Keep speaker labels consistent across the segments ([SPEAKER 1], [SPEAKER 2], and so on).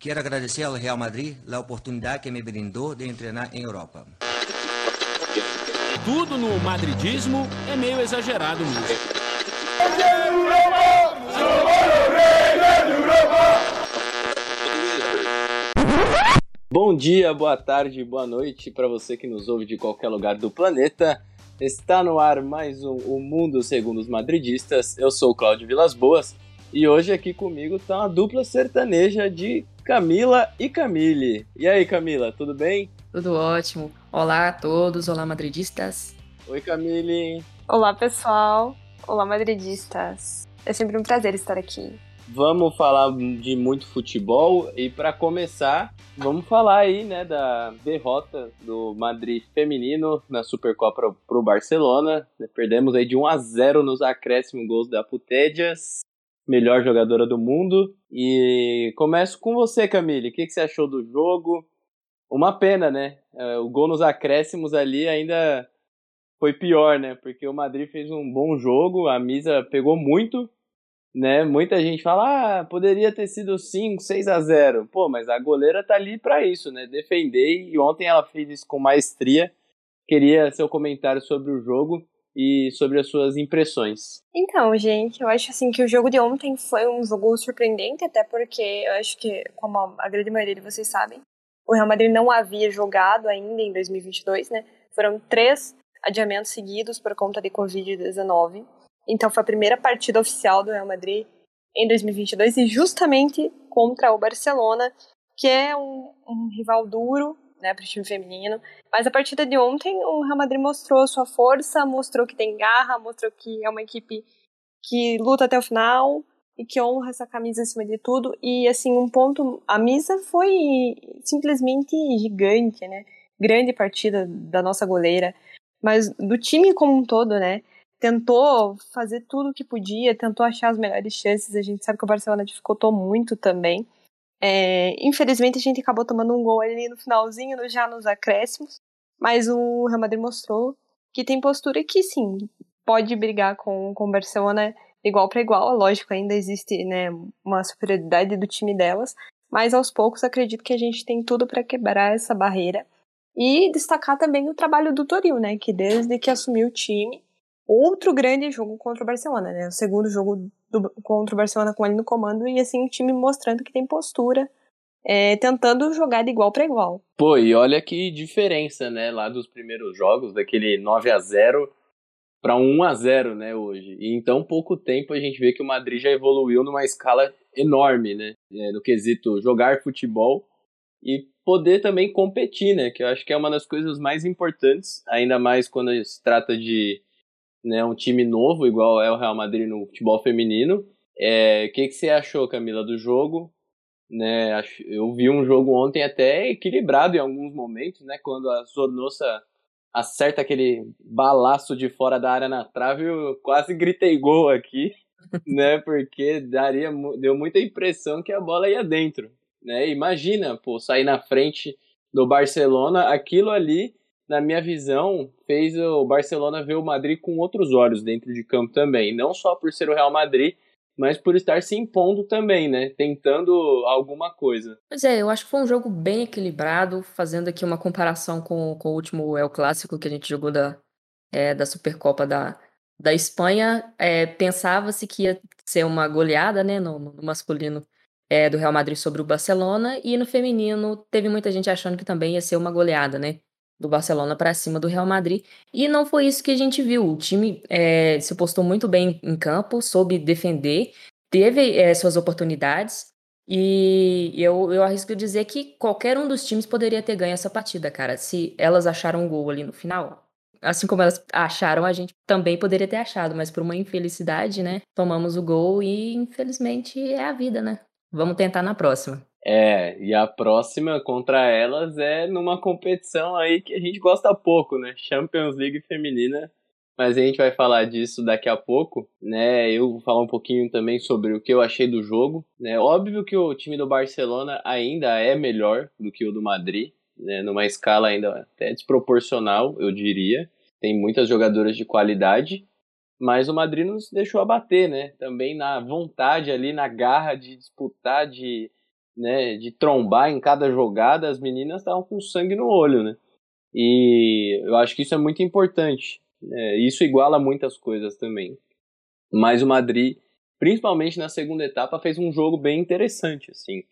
[SPEAKER 1] Quero agradecer ao Real Madrid a oportunidade que me brindou de treinar em Europa.
[SPEAKER 2] Tudo no madridismo é meio exagerado mesmo.
[SPEAKER 3] Bom dia, boa tarde, boa noite para você que nos ouve de qualquer lugar do planeta. Está no ar mais um O Mundo Segundo os Madridistas. Eu sou o Cláudio Vilas Boas e hoje aqui comigo está uma dupla sertaneja de Camila e Camille. E aí, Camila, tudo bem?
[SPEAKER 4] Tudo ótimo. Olá a todos, olá madridistas.
[SPEAKER 3] Oi, Camille.
[SPEAKER 5] Olá, pessoal. Olá, madridistas. É sempre um prazer estar aqui.
[SPEAKER 3] Vamos falar de muito futebol e para começar, vamos falar aí, né, da derrota do Madrid feminino na Supercopa para o Barcelona. Perdemos aí de 1 a 0 nos acréscimos gols da Putédias, melhor jogadora do mundo. E começo com você, Camille. O que, que você achou do jogo? Uma pena, né? É, o gol nos acréscimos ali ainda foi pior, né? Porque o Madrid fez um bom jogo, a Misa pegou muito, né? Muita gente fala, ah, poderia ter sido 5, 6 a 0. Pô, mas a goleira tá ali para isso, né? Defender e ontem ela fez isso com maestria. Queria seu comentário sobre o jogo e sobre as suas impressões.
[SPEAKER 5] Então, gente, eu acho assim que o jogo de ontem foi um jogo surpreendente, até porque eu acho que, como a grande maioria de vocês sabem, o Real Madrid não havia jogado ainda em 2022, né? Foram três adiamentos seguidos por conta de Covid-19. Então foi a primeira partida oficial do Real Madrid em 2022 e justamente contra o Barcelona, que é um, um rival duro né, para o time feminino. Mas a partida de ontem, o Real Madrid mostrou sua força, mostrou que tem garra, mostrou que é uma equipe que luta até o final e que honra essa camisa acima de tudo. E assim, um ponto, a misa foi simplesmente gigante, né? Grande partida da nossa goleira mas do time como um todo, né? Tentou fazer tudo o que podia, tentou achar as melhores chances. A gente sabe que o Barcelona dificultou muito também. É, infelizmente a gente acabou tomando um gol ali no finalzinho, já nos acréscimos. Mas o Real Madrid mostrou que tem postura que sim, pode brigar com, com o Barcelona igual para igual. Lógico, ainda existe né, uma superioridade do time delas, mas aos poucos acredito que a gente tem tudo para quebrar essa barreira e destacar também o trabalho do Toril, né? Que desde que assumiu o time, outro grande jogo contra o Barcelona, né? O segundo jogo do, contra o Barcelona com ele no comando e assim o time mostrando que tem postura, é, tentando jogar de igual para igual.
[SPEAKER 3] Pô, e olha que diferença, né? Lá dos primeiros jogos, daquele 9 a 0 para 1 a 0 né, hoje. E em tão pouco tempo a gente vê que o Madrid já evoluiu numa escala enorme, né? É, no quesito jogar futebol e poder também competir, né? Que eu acho que é uma das coisas mais importantes, ainda mais quando se trata de né, um time novo, igual é o Real Madrid no futebol feminino. O é, que, que você achou, Camila, do jogo? Né, eu vi um jogo ontem até equilibrado em alguns momentos, né? Quando a Zornosa acerta aquele balaço de fora da área na trave, eu quase gritei gol aqui, né? Porque daria, deu muita impressão que a bola ia dentro. Né? Imagina, pô, sair na frente do Barcelona, aquilo ali, na minha visão, fez o Barcelona ver o Madrid com outros olhos dentro de campo também, não só por ser o Real Madrid, mas por estar se impondo também, né? Tentando alguma coisa.
[SPEAKER 4] Pois é, eu acho que foi um jogo bem equilibrado, fazendo aqui uma comparação com, com o último El Clássico que a gente jogou da, é, da Supercopa da, da Espanha. É, Pensava-se que ia ser uma goleada, né, no, no masculino é, do Real Madrid sobre o Barcelona, e no feminino teve muita gente achando que também ia ser uma goleada, né? Do Barcelona para cima do Real Madrid. E não foi isso que a gente viu. O time é, se postou muito bem em campo, soube defender, teve é, suas oportunidades. E eu, eu arrisco dizer que qualquer um dos times poderia ter ganho essa partida, cara. Se elas acharam um gol ali no final, assim como elas acharam, a gente também poderia ter achado, mas por uma infelicidade, né? Tomamos o gol e infelizmente é a vida, né? Vamos tentar na próxima.
[SPEAKER 3] É, e a próxima contra elas é numa competição aí que a gente gosta pouco, né? Champions League feminina. Mas a gente vai falar disso daqui a pouco, né? Eu vou falar um pouquinho também sobre o que eu achei do jogo, né? Óbvio que o time do Barcelona ainda é melhor do que o do Madrid, né? Numa escala ainda até desproporcional, eu diria. Tem muitas jogadoras de qualidade, mas o Madrid nos deixou abater, né? Também na vontade ali, na garra de disputar, de né, de trombar em cada jogada, as meninas estavam com sangue no olho, né? E eu acho que isso é muito importante. Né? Isso iguala muitas coisas também. Mas o Madrid, principalmente na segunda etapa, fez um jogo bem interessante, assim.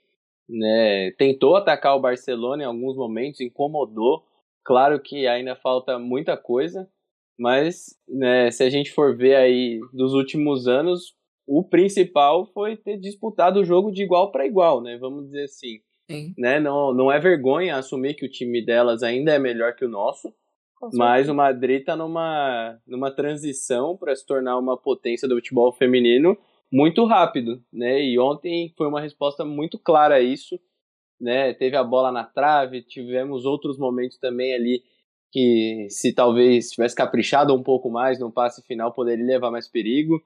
[SPEAKER 3] Né? Tentou atacar o Barcelona em alguns momentos, incomodou. Claro que ainda falta muita coisa, mas né, se a gente for ver aí dos últimos anos, o principal foi ter disputado o jogo de igual para igual, né? Vamos dizer assim. Sim. Né? Não, não é vergonha assumir que o time delas ainda é melhor que o nosso, mas o Madrid está numa, numa transição para se tornar uma potência do futebol feminino muito rápido, né? E ontem foi uma resposta muito clara a isso, né? Teve a bola na trave, tivemos outros momentos também ali que se talvez tivesse caprichado um pouco mais no passe final poderia levar mais perigo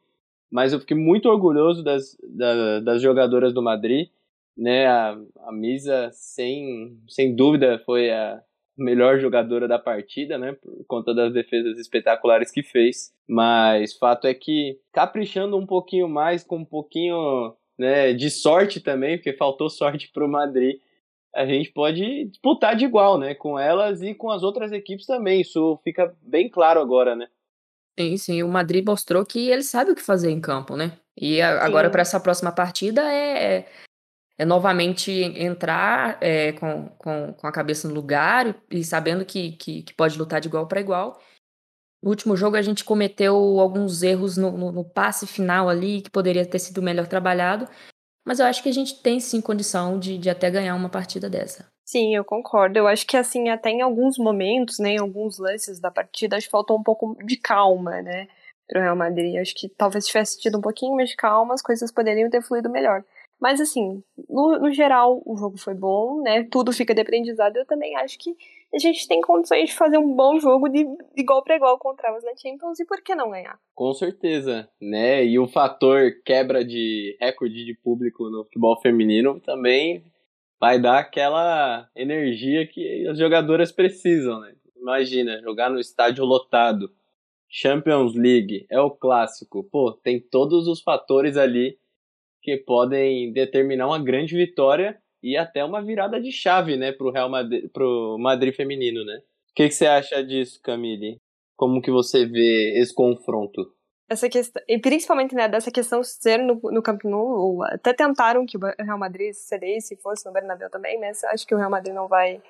[SPEAKER 3] mas eu fiquei muito orgulhoso das, das, das jogadoras do Madrid, né, a, a Misa, sem, sem dúvida, foi a melhor jogadora da partida, né, por conta das defesas espetaculares que fez, mas fato é que caprichando um pouquinho mais, com um pouquinho né, de sorte também, porque faltou sorte para o Madrid, a gente pode disputar de igual, né, com elas e com as outras equipes também, isso fica bem claro agora, né.
[SPEAKER 4] Sim, sim. O Madrid mostrou que ele sabe o que fazer em campo, né? E a- agora, para essa próxima partida, é, é, é novamente entrar é, com, com, com a cabeça no lugar e, e sabendo que, que, que pode lutar de igual para igual. No último jogo, a gente cometeu alguns erros no, no, no passe final ali, que poderia ter sido melhor trabalhado. Mas eu acho que a gente tem sim condição de, de até ganhar uma partida dessa.
[SPEAKER 5] Sim, eu concordo. Eu acho que, assim, até em alguns momentos, né, em alguns lances da partida, acho que faltou um pouco de calma, né, pro Real Madrid. Acho que talvez tivesse tido um pouquinho mais de calma, as coisas poderiam ter fluído melhor. Mas, assim, no, no geral, o jogo foi bom, né, tudo fica de aprendizado. Eu também acho que a gente tem condições de fazer um bom jogo de, igual para igual contra elas na Champions e por que não ganhar?
[SPEAKER 3] Com certeza, né? E o fator quebra de recorde de público no futebol feminino também vai dar aquela energia que as jogadoras precisam, né? Imagina, jogar no estádio lotado, Champions League, é o clássico. Pô, tem todos os fatores ali que podem determinar uma grande vitória e até uma virada de chave, né, pro Real Madrid, pro Madrid feminino, né? O que, que você acha disso, Camille? Como que você vê esse confronto?
[SPEAKER 5] Essa questão, e principalmente né, dessa questão ser no, no Camp Nou, até tentaram que o Real Madrid cedesse, fosse no Bernabéu também, mas acho que o Real Madrid não vai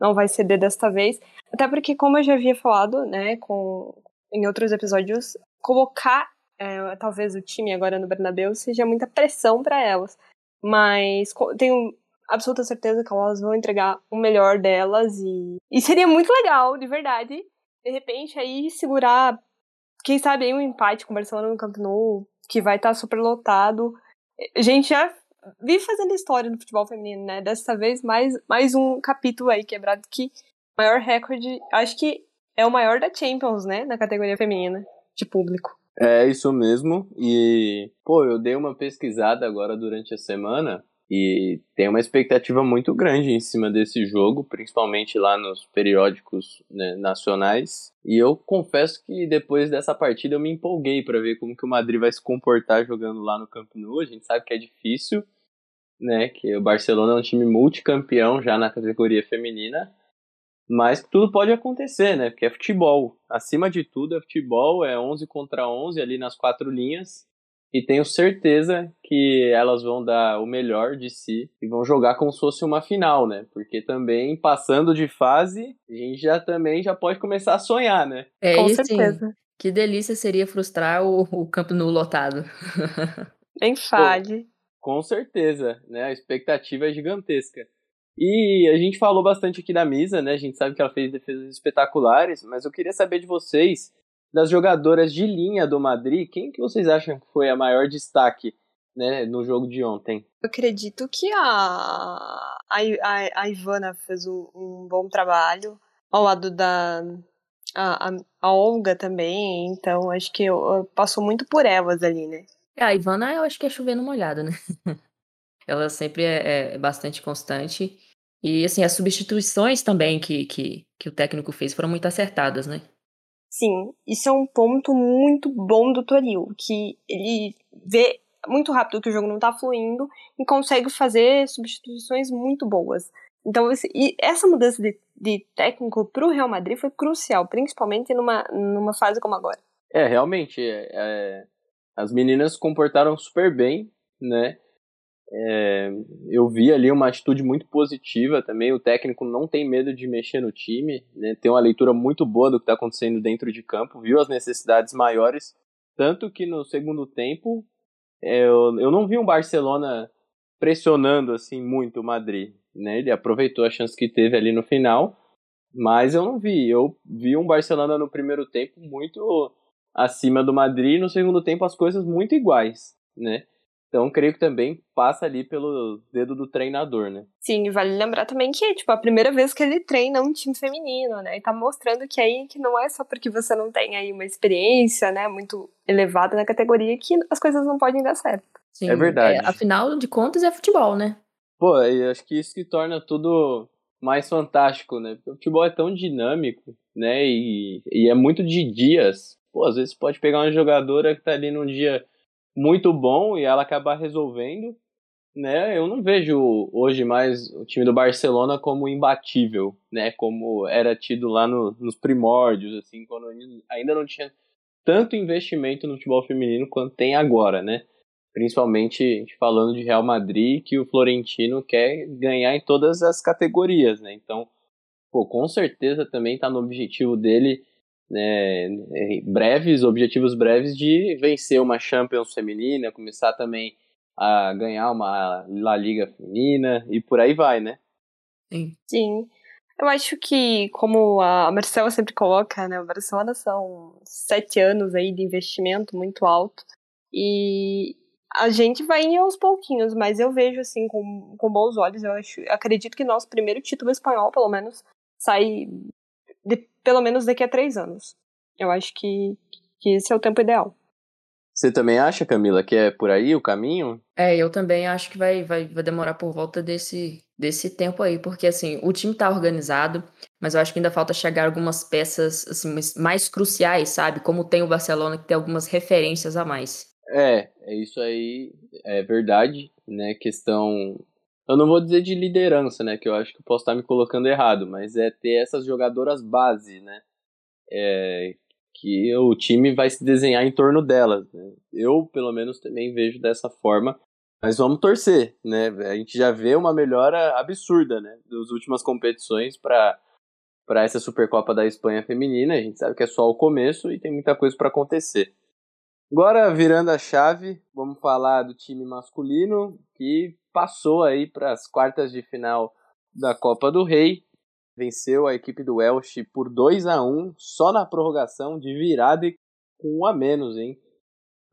[SPEAKER 5] não vai ceder desta vez, até porque como eu já havia falado, né, com em outros episódios, colocar é, talvez o time agora no Bernabéu seja muita pressão para elas, mas tenho absoluta certeza que elas vão entregar o melhor delas e, e seria muito legal, de verdade, de repente aí segurar quem sabe aí um empate com o Barcelona no Camp Nou, que vai estar tá super lotado. A gente já vive fazendo história no futebol feminino, né? Dessa vez, mais, mais um capítulo aí quebrado que maior recorde, acho que é o maior da Champions, né? Na categoria feminina de público.
[SPEAKER 3] É isso mesmo. E, pô, eu dei uma pesquisada agora durante a semana e tem uma expectativa muito grande em cima desse jogo, principalmente lá nos periódicos né, nacionais. E eu confesso que depois dessa partida eu me empolguei para ver como que o Madrid vai se comportar jogando lá no Camp Nou. A gente sabe que é difícil, né? Que o Barcelona é um time multicampeão já na categoria feminina. Mas tudo pode acontecer, né? Porque é futebol. Acima de tudo é futebol, é 11 contra 11 ali nas quatro linhas e tenho certeza que elas vão dar o melhor de si e vão jogar como se fosse uma final, né? Porque também passando de fase, a gente já também já pode começar a sonhar, né?
[SPEAKER 4] É, Com certeza. Sim. Que delícia seria frustrar o, o campo no lotado.
[SPEAKER 5] Bem fale.
[SPEAKER 3] Com certeza, né? A expectativa é gigantesca. E a gente falou bastante aqui da Misa, né? A gente sabe que ela fez defesas espetaculares, mas eu queria saber de vocês das jogadoras de linha do Madrid, quem que vocês acham que foi a maior destaque né, no jogo de ontem?
[SPEAKER 5] Eu acredito que a, a, a, a Ivana fez um bom trabalho, ao lado da a, a, a Olga também, então acho que eu, eu passou muito por elas ali, né?
[SPEAKER 4] É, a Ivana eu acho que é chovendo molhado, né? Ela sempre é, é, bastante constante. E assim, as substituições também que, que, que o técnico fez foram muito acertadas, né?
[SPEAKER 5] Sim, isso é um ponto muito bom do Toril, que ele vê muito rápido que o jogo não tá fluindo e consegue fazer substituições muito boas. Então, e essa mudança de, de técnico pro Real Madrid foi crucial, principalmente numa, numa fase como agora.
[SPEAKER 3] É, realmente, é, é, as meninas se comportaram super bem, né? É, eu vi ali uma atitude muito positiva também. O técnico não tem medo de mexer no time, né? tem uma leitura muito boa do que está acontecendo dentro de campo, viu as necessidades maiores. Tanto que no segundo tempo, é, eu, eu não vi um Barcelona pressionando assim muito o Madrid. Né? Ele aproveitou a chance que teve ali no final, mas eu não vi. Eu vi um Barcelona no primeiro tempo muito acima do Madrid, e no segundo tempo as coisas muito iguais. Né? Então, creio que também passa ali pelo dedo do treinador, né?
[SPEAKER 5] Sim, vale lembrar também que é tipo a primeira vez que ele treina um time feminino, né? E tá mostrando que aí que não é só porque você não tem aí uma experiência, né, muito elevada na categoria que as coisas não podem dar certo.
[SPEAKER 3] Sim, é verdade. É,
[SPEAKER 4] afinal de contas é futebol, né?
[SPEAKER 3] Pô, eu acho que isso que torna tudo mais fantástico, né? Porque o futebol é tão dinâmico, né? E, e é muito de dias. Pô, às vezes pode pegar uma jogadora que tá ali num dia muito bom e ela acabar resolvendo, né? Eu não vejo hoje mais o time do Barcelona como imbatível, né? Como era tido lá no, nos primórdios, assim, quando ainda não tinha tanto investimento no futebol feminino quanto tem agora, né? Principalmente falando de Real Madrid, que o Florentino quer ganhar em todas as categorias, né? Então, pô, com certeza também está no objetivo dele né, breves, objetivos breves de vencer uma Champions feminina, começar também a ganhar uma La Liga feminina e por aí vai, né?
[SPEAKER 5] Sim. Sim. Eu acho que, como a Marcela sempre coloca, né, o Barcelona são sete anos aí de investimento muito alto e a gente vai indo aos pouquinhos, mas eu vejo assim com, com bons olhos. Eu acho, acredito que nosso primeiro título espanhol, pelo menos, sai de, pelo menos daqui a três anos. Eu acho que, que esse é o tempo ideal.
[SPEAKER 3] Você também acha, Camila, que é por aí o caminho?
[SPEAKER 4] É, eu também acho que vai, vai, vai demorar por volta desse, desse tempo aí, porque assim, o time tá organizado, mas eu acho que ainda falta chegar algumas peças assim, mais cruciais, sabe? Como tem o Barcelona, que tem algumas referências a mais.
[SPEAKER 3] É, é isso aí, é verdade, né? Questão eu não vou dizer de liderança, né? Que eu acho que eu posso estar me colocando errado, mas é ter essas jogadoras base, né? É, que o time vai se desenhar em torno delas. Né? Eu, pelo menos, também vejo dessa forma. Mas vamos torcer, né? A gente já vê uma melhora absurda, né? Das últimas competições para para essa Supercopa da Espanha feminina. A gente sabe que é só o começo e tem muita coisa para acontecer. Agora, virando a chave, vamos falar do time masculino que passou aí para as quartas de final da Copa do Rei. Venceu a equipe do Welsh por 2 a 1 só na prorrogação de virada e com um a menos, hein?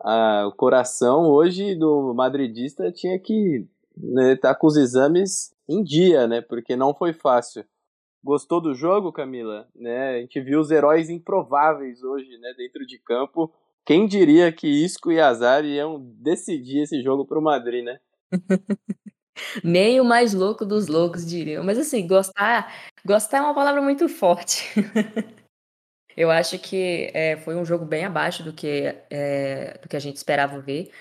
[SPEAKER 3] Ah, o coração hoje do madridista tinha que estar né, tá com os exames em dia, né? Porque não foi fácil. Gostou do jogo, Camila? Né? A gente viu os heróis improváveis hoje, né, dentro de campo quem diria que Isco e Azar iam decidir esse jogo pro Madrid, né?
[SPEAKER 4] Nem o mais louco dos loucos diriam. Mas assim, gostar, gostar é uma palavra muito forte. Eu acho que é, foi um jogo bem abaixo do que, é, do que a gente esperava ver.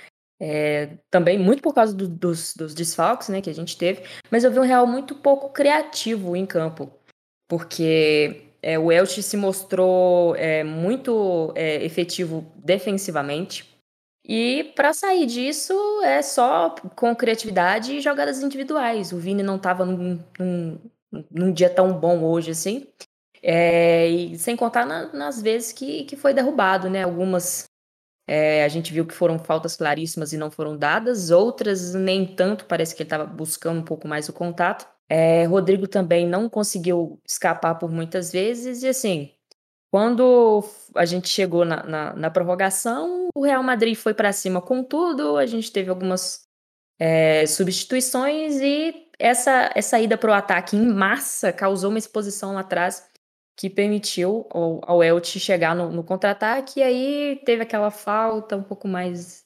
[SPEAKER 4] É, também muito por causa do, dos, dos desfalques né, que a gente teve. Mas eu vi um Real muito pouco criativo em campo. Porque é, o Elche se mostrou é, muito é, efetivo defensivamente. E para sair disso é só com criatividade e jogadas individuais. O Vini não estava num, num, num, dia tão bom hoje assim. É, e sem contar na, nas vezes que, que foi derrubado, né? Algumas é, a gente viu que foram faltas claríssimas e não foram dadas, outras nem tanto, parece que ele estava buscando um pouco mais o contato. É, Rodrigo também não conseguiu escapar por muitas vezes, e assim, quando a gente chegou na, na, na prorrogação, o Real Madrid foi para cima com tudo, a gente teve algumas é, substituições e essa, essa ida para o ataque em massa causou uma exposição lá atrás que permitiu ao, ao chegar no, no contra-ataque, e aí teve aquela falta um pouco mais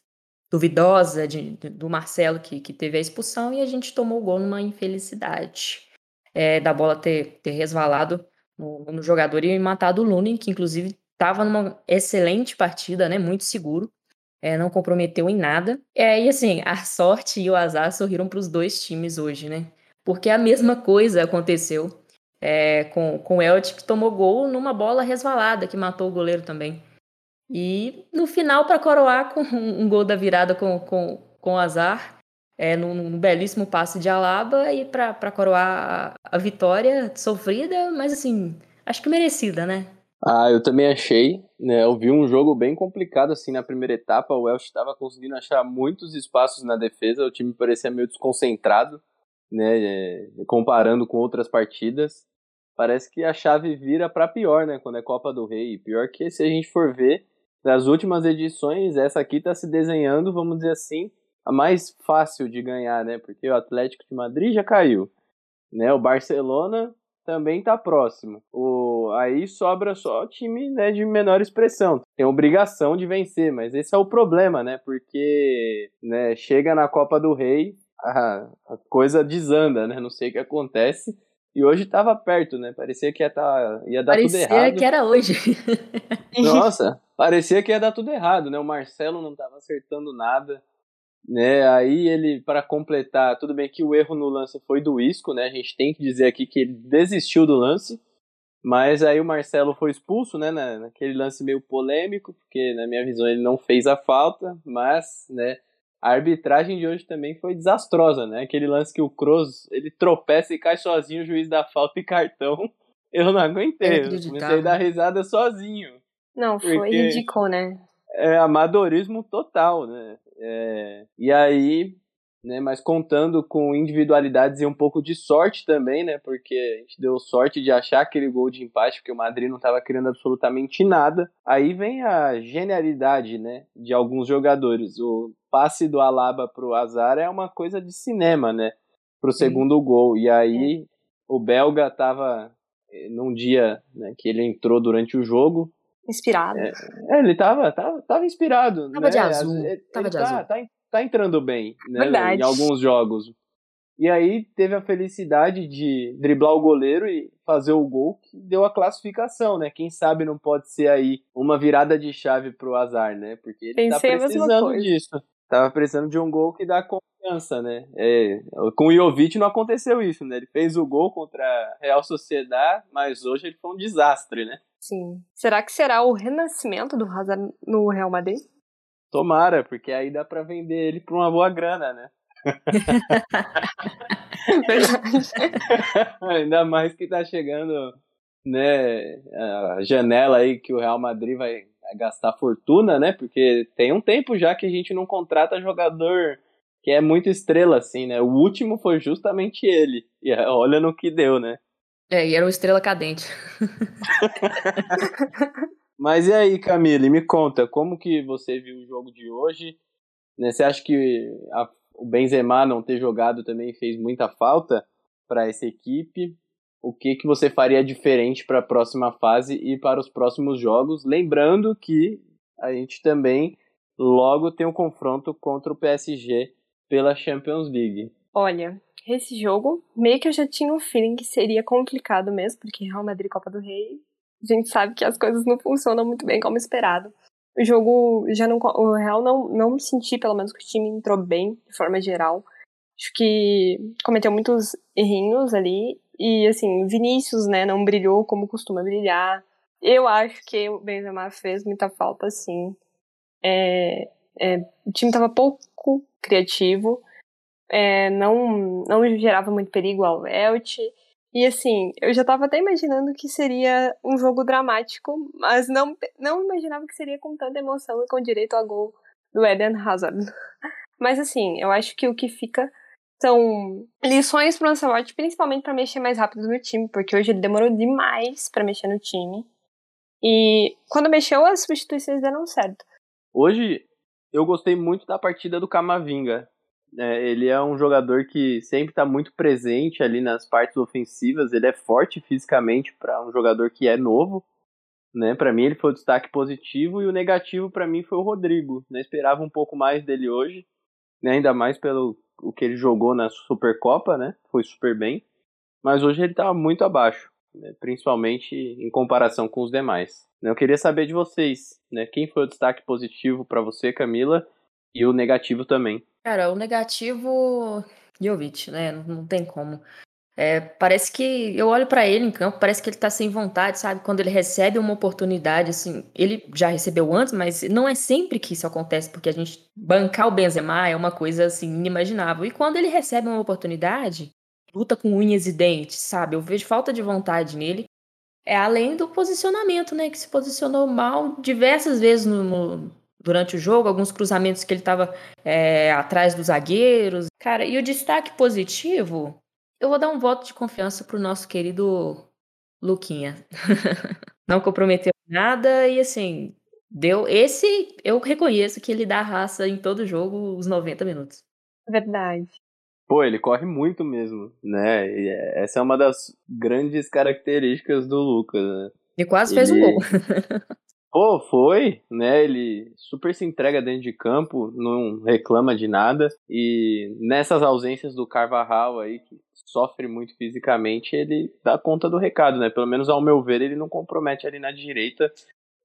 [SPEAKER 4] duvidosa de, do Marcelo, que, que teve a expulsão, e a gente tomou o gol numa infelicidade. É, da bola ter, ter resvalado no, jogador e matado o Lunin, que inclusive estava numa excelente partida, né, muito seguro. é, não comprometeu em nada. É, e assim, a sorte e o azar sorriram para os dois times hoje, né? Porque a mesma coisa aconteceu é, com, com o Eltic, que tomou gol numa bola resvalada, que matou o goleiro também. E no final, para coroar com um, gol da virada com, com, com azar, é, num, num belíssimo passe de Alaba, e para coroar a, a vitória sofrida, mas assim, acho que merecida, né?
[SPEAKER 3] Ah, eu também achei, né? Eu vi um jogo bem complicado assim na primeira etapa. O Welsh estava conseguindo achar muitos espaços na defesa, o time parecia meio desconcentrado, né? É, comparando com outras partidas, parece que a chave vira para pior, né? Quando é Copa do Rei. Pior que se a gente for ver das últimas edições, essa aqui está se desenhando, vamos dizer assim, a mais fácil de ganhar, né? Porque o Atlético de Madrid já caiu, né? O Barcelona também está próximo. O, aí sobra só time né, de menor expressão. Tem obrigação de vencer, mas esse é o problema, né? Porque né, chega na Copa do Rei, a, a coisa desanda, né? Não sei o que acontece. E hoje estava perto, né? Parecia que ia, tá, ia dar
[SPEAKER 4] parecia
[SPEAKER 3] tudo errado.
[SPEAKER 4] Parecia que era hoje.
[SPEAKER 3] Nossa, parecia que ia dar tudo errado, né? O Marcelo não estava acertando nada né? Aí ele, para completar, tudo bem que o erro no lance foi do Isco, né? A gente tem que dizer aqui que ele desistiu do lance, mas aí o Marcelo foi expulso, né? naquele lance meio polêmico, porque na minha visão ele não fez a falta, mas, né? A arbitragem de hoje também foi desastrosa, né? Aquele lance que o Kroos, ele tropeça e cai sozinho, o juiz dá falta e cartão. Eu não aguentei, eu comecei a dar risada sozinho.
[SPEAKER 5] Não, foi ridículo, né?
[SPEAKER 3] É amadorismo total, né? É, e aí, né, mas contando com individualidades e um pouco de sorte também, né? Porque a gente deu sorte de achar aquele gol de empate, porque o Madrid não estava criando absolutamente nada. Aí vem a genialidade, né, de alguns jogadores. O passe do Alaba pro Azar é uma coisa de cinema, né? Pro segundo Sim. gol. E aí o belga estava eh, num dia né, que ele entrou durante o jogo,
[SPEAKER 5] Inspirado. É,
[SPEAKER 3] é, ele tava, tava, tava inspirado.
[SPEAKER 4] Tava
[SPEAKER 3] né?
[SPEAKER 4] de azul.
[SPEAKER 3] Ele,
[SPEAKER 4] tava de
[SPEAKER 3] tá,
[SPEAKER 4] azul.
[SPEAKER 3] Tá, tá entrando bem né?
[SPEAKER 5] Verdade.
[SPEAKER 3] em alguns jogos. E aí teve a felicidade de driblar o goleiro e fazer o gol que deu a classificação, né? Quem sabe não pode ser aí uma virada de chave pro azar, né? Porque ele tá Pensei tá precisando disso. Tava precisando de um gol que dá confiança, né? É, com o Jovic não aconteceu isso, né? Ele fez o gol contra a Real Sociedade, mas hoje ele foi um desastre, né?
[SPEAKER 5] Sim. Será que será o renascimento do Hazard no Real Madrid?
[SPEAKER 3] Tomara, porque aí dá para vender ele por uma boa grana, né? Ainda mais que tá chegando, né, a janela aí que o Real Madrid vai gastar fortuna, né? Porque tem um tempo já que a gente não contrata jogador que é muito estrela, assim, né? O último foi justamente ele. E olha no que deu, né?
[SPEAKER 4] É, e era uma estrela cadente.
[SPEAKER 3] Mas e aí, Camille, me conta, como que você viu o jogo de hoje? Né, você acha que a, o Benzema não ter jogado também fez muita falta para essa equipe? O que, que você faria diferente para a próxima fase e para os próximos jogos? Lembrando que a gente também logo tem um confronto contra o PSG pela Champions League.
[SPEAKER 5] Olha, esse jogo, meio que eu já tinha um feeling que seria complicado mesmo, porque Real Madrid Copa do Rei, a gente sabe que as coisas não funcionam muito bem como esperado. O jogo já não. O Real não, não senti, pelo menos, que o time entrou bem, de forma geral. Acho que cometeu muitos errinhos ali. E, assim, Vinícius, né, não brilhou como costuma brilhar. Eu acho que o Benzema fez muita falta, sim. É, é, o time estava pouco criativo é, não, não gerava muito perigo ao Elche. E assim, eu já tava até imaginando que seria um jogo dramático, mas não, não imaginava que seria com tanta emoção e com direito a gol do Eden Hazard. Mas assim, eu acho que o que fica são lições para o Ancelotti, principalmente para mexer mais rápido no time, porque hoje ele demorou demais para mexer no time. E quando mexeu, as substituições deram certo.
[SPEAKER 3] Hoje eu gostei muito da partida do Camavinga. É, ele é um jogador que sempre está muito presente ali nas partes ofensivas. Ele é forte fisicamente para um jogador que é novo. Né? Para mim, ele foi o destaque positivo e o negativo para mim foi o Rodrigo. Né? Esperava um pouco mais dele hoje, né? ainda mais pelo o que ele jogou na Supercopa, né? Foi super bem. Mas hoje ele estava muito abaixo, né? principalmente em comparação com os demais. Eu queria saber de vocês, né? Quem foi o destaque positivo para você, Camila, e o negativo também?
[SPEAKER 4] Cara, o negativo, Jovic, né? Não, tem como. É, parece que eu olho para ele em campo, parece que ele tá sem vontade, sabe? Quando ele recebe uma oportunidade, assim, ele já recebeu antes, mas não é sempre que isso acontece, porque a gente bancar o Benzema é uma coisa assim inimaginável. E quando ele recebe uma oportunidade, luta com unhas e dentes, sabe? Eu vejo falta de vontade nele. É além do posicionamento, né? Que se posicionou mal diversas vezes no, no, durante o jogo, alguns cruzamentos que ele estava é, atrás dos zagueiros. Cara, e o destaque positivo, eu vou dar um voto de confiança pro nosso querido Luquinha. Não comprometeu nada e assim, deu. Esse eu reconheço que ele dá raça em todo jogo os 90 minutos.
[SPEAKER 5] Verdade.
[SPEAKER 3] Pô, ele corre muito mesmo, né? E é, essa é uma das grandes características do Lucas, né?
[SPEAKER 4] E quase ele... fez um gol.
[SPEAKER 3] Pô, foi, né? Ele super se entrega dentro de campo, não reclama de nada. E nessas ausências do Carvajal aí, que sofre muito fisicamente, ele dá conta do recado, né? Pelo menos ao meu ver, ele não compromete ali na direita.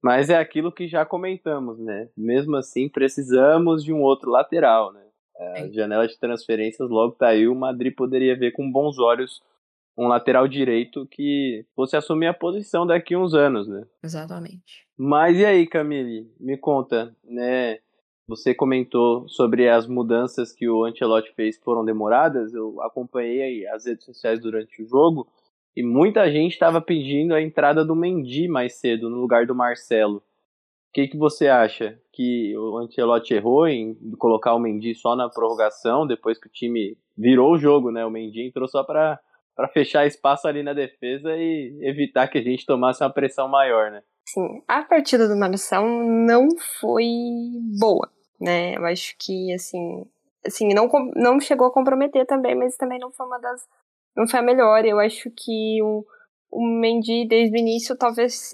[SPEAKER 3] Mas é aquilo que já comentamos, né? Mesmo assim, precisamos de um outro lateral, né? A janela de transferências logo tá aí, o Madrid poderia ver com bons olhos um lateral direito que fosse assumir a posição daqui a uns anos, né?
[SPEAKER 4] Exatamente.
[SPEAKER 3] Mas e aí, Camille? Me conta, né? Você comentou sobre as mudanças que o Ancelotti fez foram demoradas. Eu acompanhei as redes sociais durante o jogo e muita gente estava pedindo a entrada do Mendy mais cedo no lugar do Marcelo. O que, que você acha? Que o Ancelotti errou em colocar o Mendy só na prorrogação, depois que o time virou o jogo, né? O Mendy entrou só para fechar espaço ali na defesa e evitar que a gente tomasse uma pressão maior, né?
[SPEAKER 5] Sim, a partida do Marção não foi boa, né? Eu acho que assim, assim, não não chegou a comprometer também, mas também não foi uma das não foi a melhor. Eu acho que o o Mendy desde o início talvez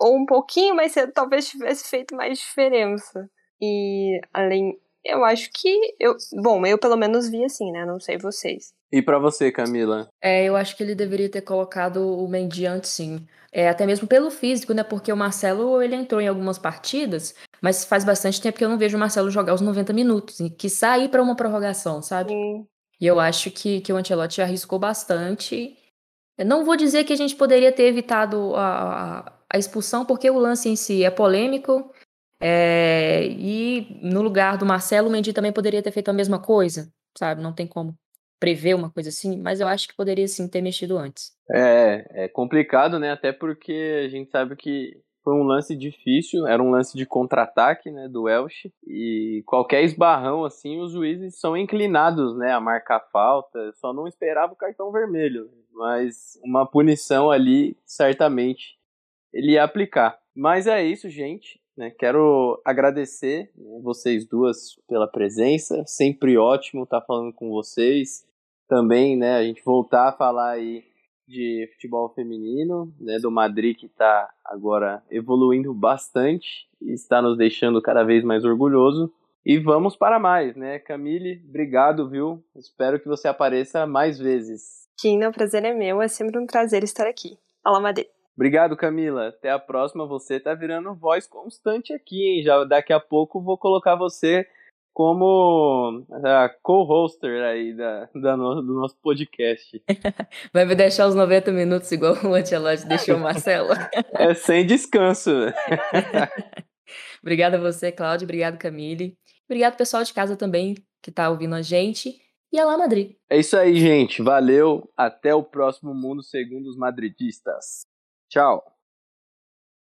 [SPEAKER 5] ou um pouquinho mais cedo talvez tivesse feito mais diferença. E além eu acho que eu, bom, eu pelo menos vi assim, né? Não sei vocês.
[SPEAKER 3] E para você, Camila?
[SPEAKER 4] É, eu acho que ele deveria ter colocado o Mendy antes, sim. É, até mesmo pelo físico, né? Porque o Marcelo, ele entrou em algumas partidas, mas faz bastante tempo que eu não vejo o Marcelo jogar os 90 minutos, e que sair para uma prorrogação, sabe? Sim. E eu acho que, que o Ancelotti arriscou bastante. Eu não vou dizer que a gente poderia ter evitado a, a expulsão, porque o lance em si é polêmico, é, e no lugar do Marcelo, o Mendy também poderia ter feito a mesma coisa, sabe? Não tem como prever uma coisa assim, mas eu acho que poderia sim ter mexido antes.
[SPEAKER 3] É, é complicado, né? Até porque a gente sabe que foi um lance difícil, era um lance de contra-ataque, né, do Welsh, e qualquer esbarrão assim, os juízes são inclinados, né, a marcar falta, só não esperava o cartão vermelho, mas uma punição ali, certamente, ele ia aplicar. Mas é isso, gente. Né? Quero agradecer né, vocês duas pela presença, sempre ótimo estar falando com vocês. Também, né, a gente voltar a falar aí de futebol feminino, né, do Madrid que está agora evoluindo bastante e está nos deixando cada vez mais orgulhoso. E vamos para mais, né? Camille, obrigado, viu? Espero que você apareça mais vezes.
[SPEAKER 5] Tina, o prazer é meu, é sempre um prazer estar aqui. Olá, Madrid.
[SPEAKER 3] Obrigado, Camila. Até a próxima. Você tá virando voz constante aqui, hein? Já daqui a pouco vou colocar você como a co-hoster aí da, da no, do nosso podcast.
[SPEAKER 4] Vai me deixar os 90 minutos igual o Antelote deixou o Marcelo.
[SPEAKER 3] é sem descanso.
[SPEAKER 4] Obrigada a você, Cláudio. Obrigado, Camille. Obrigado, pessoal de casa também que tá ouvindo a gente. E Alá Madrid.
[SPEAKER 3] É isso aí, gente. Valeu. Até o próximo Mundo Segundo os Madridistas. Tchau.